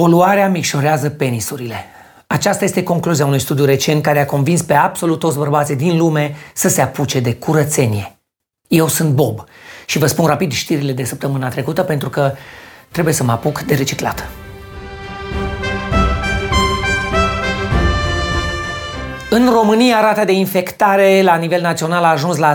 Poluarea micșorează penisurile. Aceasta este concluzia unui studiu recent care a convins pe absolut toți bărbații din lume să se apuce de curățenie. Eu sunt Bob și vă spun rapid știrile de săptămâna trecută pentru că trebuie să mă apuc de reciclat. În România, rata de infectare la nivel național a ajuns la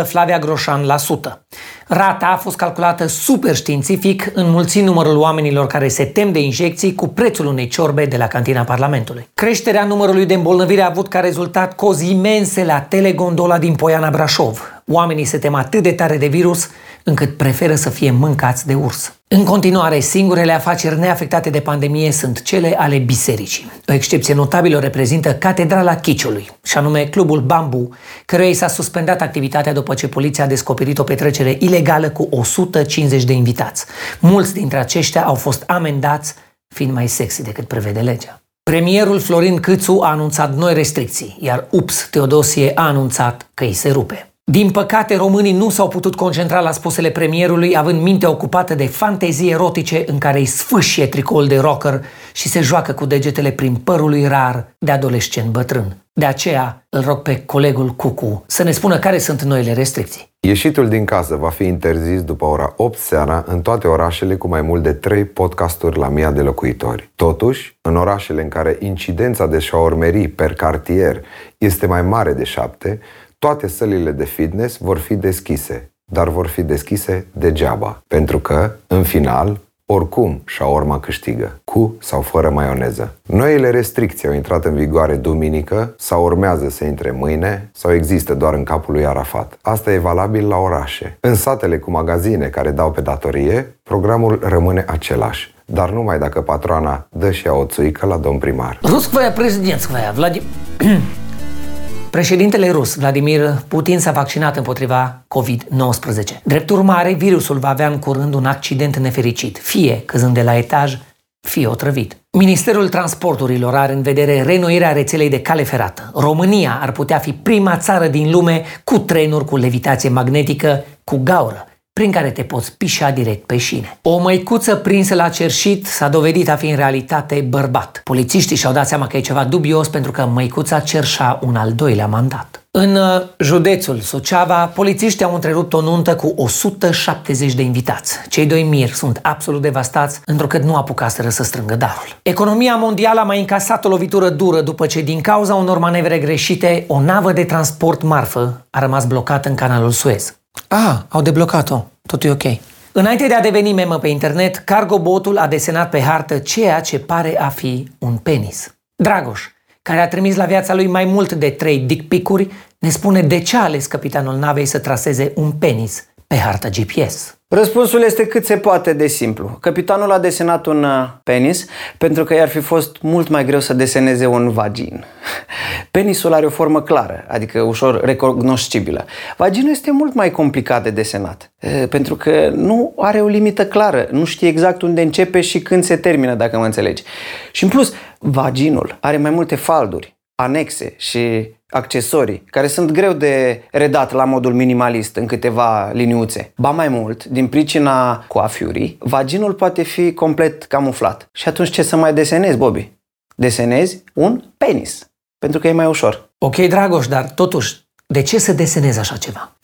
0,4, Flavia Groșan la sută. Rata a fost calculată super științific, înmulțind numărul oamenilor care se tem de injecții cu prețul unei ciorbe de la cantina Parlamentului. Creșterea numărului de îmbolnăviri a avut ca rezultat cozi imense la telegondola din Poiana Brașov. Oamenii se tem atât de tare de virus încât preferă să fie mâncați de urs. În continuare, singurele afaceri neafectate de pandemie sunt cele ale bisericii. O excepție notabilă reprezintă Catedrala Chiciului, și anume Clubul Bambu, căruia i s-a suspendat activitatea după ce poliția a descoperit o petrecere ilegală cu 150 de invitați. Mulți dintre aceștia au fost amendați, fiind mai sexy decât prevede legea. Premierul Florin Câțu a anunțat noi restricții, iar UPS Teodosie a anunțat că îi se rupe. Din păcate, românii nu s-au putut concentra la spusele premierului, având mintea ocupată de fantezii erotice în care îi sfâșie tricoul de rocker și se joacă cu degetele prin părul lui rar de adolescent bătrân. De aceea îl rog pe colegul Cucu să ne spună care sunt noile restricții. Ieșitul din casă va fi interzis după ora 8 seara în toate orașele cu mai mult de 3 podcasturi la mii de locuitori. Totuși, în orașele în care incidența de șaormerii per cartier este mai mare de 7, toate sălile de fitness vor fi deschise, dar vor fi deschise degeaba, pentru că, în final, oricum urma câștigă, cu sau fără maioneză. Noile restricții au intrat în vigoare duminică sau urmează să intre mâine sau există doar în capul lui Arafat. Asta e valabil la orașe. În satele cu magazine care dau pe datorie, programul rămâne același dar numai dacă patroana dă și ea o țuică la domn primar. Ruskvoia prezidentskvoia, Vladimir... Președintele rus, Vladimir Putin, s-a vaccinat împotriva COVID-19. Drept urmare, virusul va avea în curând un accident nefericit, fie căzând de la etaj, fie otrăvit. Ministerul Transporturilor are în vedere renoirea rețelei de cale ferată. România ar putea fi prima țară din lume cu trenuri cu levitație magnetică cu gaură prin care te poți pișa direct pe șine. O măicuță prinsă la cerșit s-a dovedit a fi în realitate bărbat. Polițiștii și-au dat seama că e ceva dubios pentru că măicuța cerșa un al doilea mandat. În uh, județul Suceava, polițiștii au întrerupt o nuntă cu 170 de invitați. Cei doi miri sunt absolut devastați, întrucât nu apucaseră să strângă darul. Economia mondială a mai încasat o lovitură dură după ce, din cauza unor manevre greșite, o navă de transport marfă a rămas blocată în canalul Suez. Ah, au deblocat-o. Totul e ok. Înainte de a deveni memă pe internet, Cargobotul a desenat pe hartă ceea ce pare a fi un penis. Dragoș, care a trimis la viața lui mai mult de trei dick picuri, ne spune de ce a ales capitanul navei să traseze un penis pe harta GPS. Răspunsul este cât se poate de simplu. Capitanul a desenat un uh, penis pentru că i-ar fi fost mult mai greu să deseneze un vagin. Penisul are o formă clară, adică ușor recunoscibilă. Vaginul este mult mai complicat de desenat, pentru că nu are o limită clară, nu știe exact unde începe și când se termină, dacă mă înțelegi. Și în plus, vaginul are mai multe falduri, anexe și accesorii, care sunt greu de redat la modul minimalist în câteva liniuțe. Ba mai mult, din pricina coafiurii, vaginul poate fi complet camuflat. Și atunci ce să mai desenezi, Bobby? Desenezi un penis, pentru că e mai ușor. Ok, Dragoș, dar totuși, de ce să desenezi așa ceva?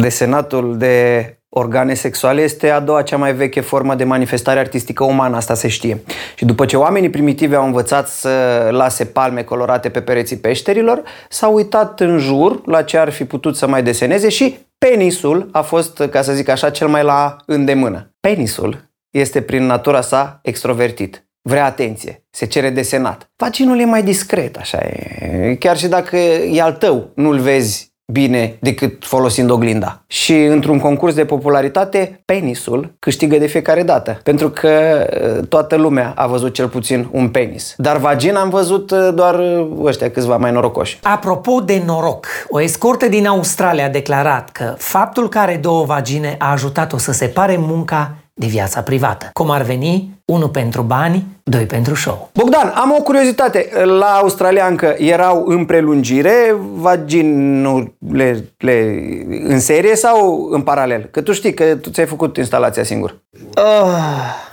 Desenatul de organe sexuale este a doua cea mai veche formă de manifestare artistică umană, asta se știe. Și după ce oamenii primitivi au învățat să lase palme colorate pe pereții peșterilor, s-au uitat în jur la ce ar fi putut să mai deseneze și penisul a fost, ca să zic așa, cel mai la îndemână. Penisul este prin natura sa extrovertit. Vrea atenție, se cere desenat. Vaginul e mai discret, așa e. Chiar și dacă e al tău, nu-l vezi bine decât folosind oglinda. Și într-un concurs de popularitate, penisul câștigă de fiecare dată, pentru că uh, toată lumea a văzut cel puțin un penis. Dar vagina am văzut uh, doar uh, ăștia câțiva mai norocoși. Apropo de noroc, o escortă din Australia a declarat că faptul că are două vagine a ajutat-o să separe munca de viața privată. Cum ar veni, unul pentru bani, doi pentru show. Bogdan, am o curiozitate. La australiancă erau în prelungire vaginurile în serie sau în paralel? Că tu știi că tu ți-ai făcut instalația singur. Uh.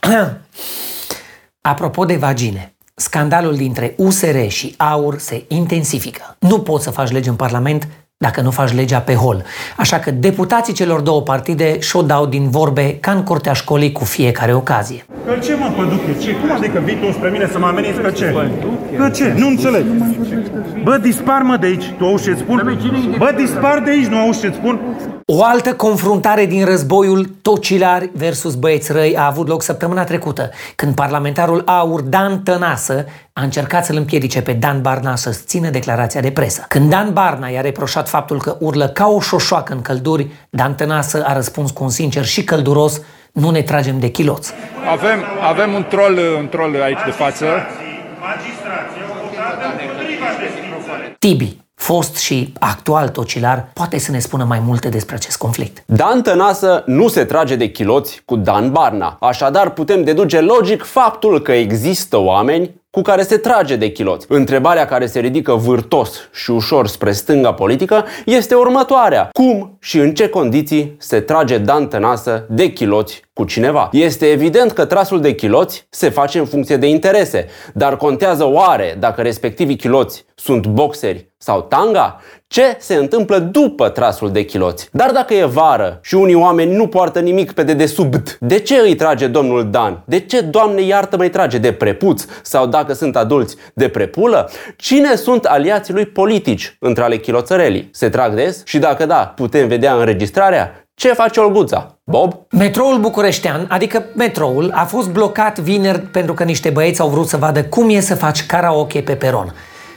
Apropo de vagine, scandalul dintre USR și AUR se intensifică. Nu poți să faci lege în Parlament dacă nu faci legea pe hol. Așa că deputații celor două partide și-o dau din vorbe ca în curtea școlii cu fiecare ocazie. Că ce mă, păduche? Ce? Cum adică vii tu spre mine să mă ameninți că ce? Că ce? Nu înțeleg. Bă, dispar mă de aici. Tu auzi ce spun? Bă, dispar de aici, nu auzi ce spun? O altă confruntare din războiul tocilari versus băieți răi a avut loc săptămâna trecută, când parlamentarul AUR Dan Tănasă a încercat să-l împiedice pe Dan Barna să țină declarația de presă. Când Dan Barna i-a reproșat faptul că urlă ca o șoșoacă în călduri, Dan Tănasă a răspuns cu un sincer și călduros, nu ne tragem de chiloți. Avem, avem un troll, un troll aici de față. Tibi, fost și actual tocilar, poate să ne spună mai multe despre acest conflict. Dan Tănasă nu se trage de chiloți cu Dan Barna. Așadar, putem deduce logic faptul că există oameni cu care se trage de chiloți. Întrebarea care se ridică vârtos și ușor spre stânga politică este următoarea. Cum și în ce condiții se trage Dan Tănasă de chiloți cu cineva? Este evident că trasul de chiloți se face în funcție de interese, dar contează oare dacă respectivii chiloți sunt boxeri sau tanga? Ce se întâmplă după trasul de chiloți? Dar dacă e vară și unii oameni nu poartă nimic pe dedesubt, de ce îi trage domnul Dan? De ce, Doamne iartă, mai trage de prepuț? Sau dacă sunt adulți, de prepulă? Cine sunt aliații lui politici între ale chiloțărelii? Se trag des? Și dacă da, putem vedea înregistrarea? Ce face Olguța? Bob? Metroul bucureștean, adică metroul, a fost blocat vineri pentru că niște băieți au vrut să vadă cum e să faci karaoke pe peron.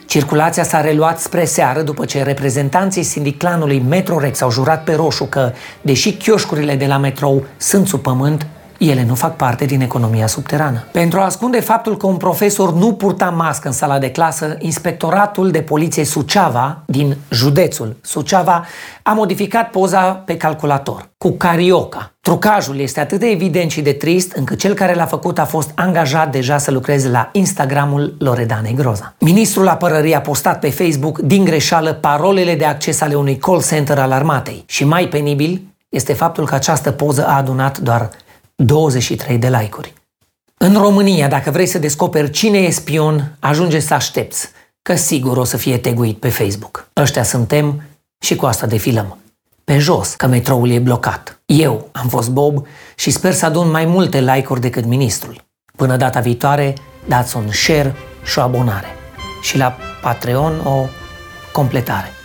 Circulația s-a reluat spre seară după ce reprezentanții sindiclanului Metrorex au jurat pe roșu că, deși chioșcurile de la metrou sunt sub pământ, ele nu fac parte din economia subterană. Pentru a ascunde faptul că un profesor nu purta mască în sala de clasă, Inspectoratul de Poliție Suceava, din județul Suceava, a modificat poza pe calculator, cu carioca. Trucajul este atât de evident și de trist încât cel care l-a făcut a fost angajat deja să lucreze la Instagramul Loredane Groza. Ministrul apărării a postat pe Facebook din greșeală parolele de acces ale unui call center al armatei. Și mai penibil este faptul că această poză a adunat doar 23 de like-uri. În România, dacă vrei să descoperi cine e spion, ajunge să aștepți, că sigur o să fie teguit pe Facebook. Ăștia suntem și cu asta defilăm. Pe jos, că metroul e blocat. Eu am fost Bob și sper să adun mai multe like-uri decât ministrul. Până data viitoare, dați un share și o abonare. Și la Patreon o completare.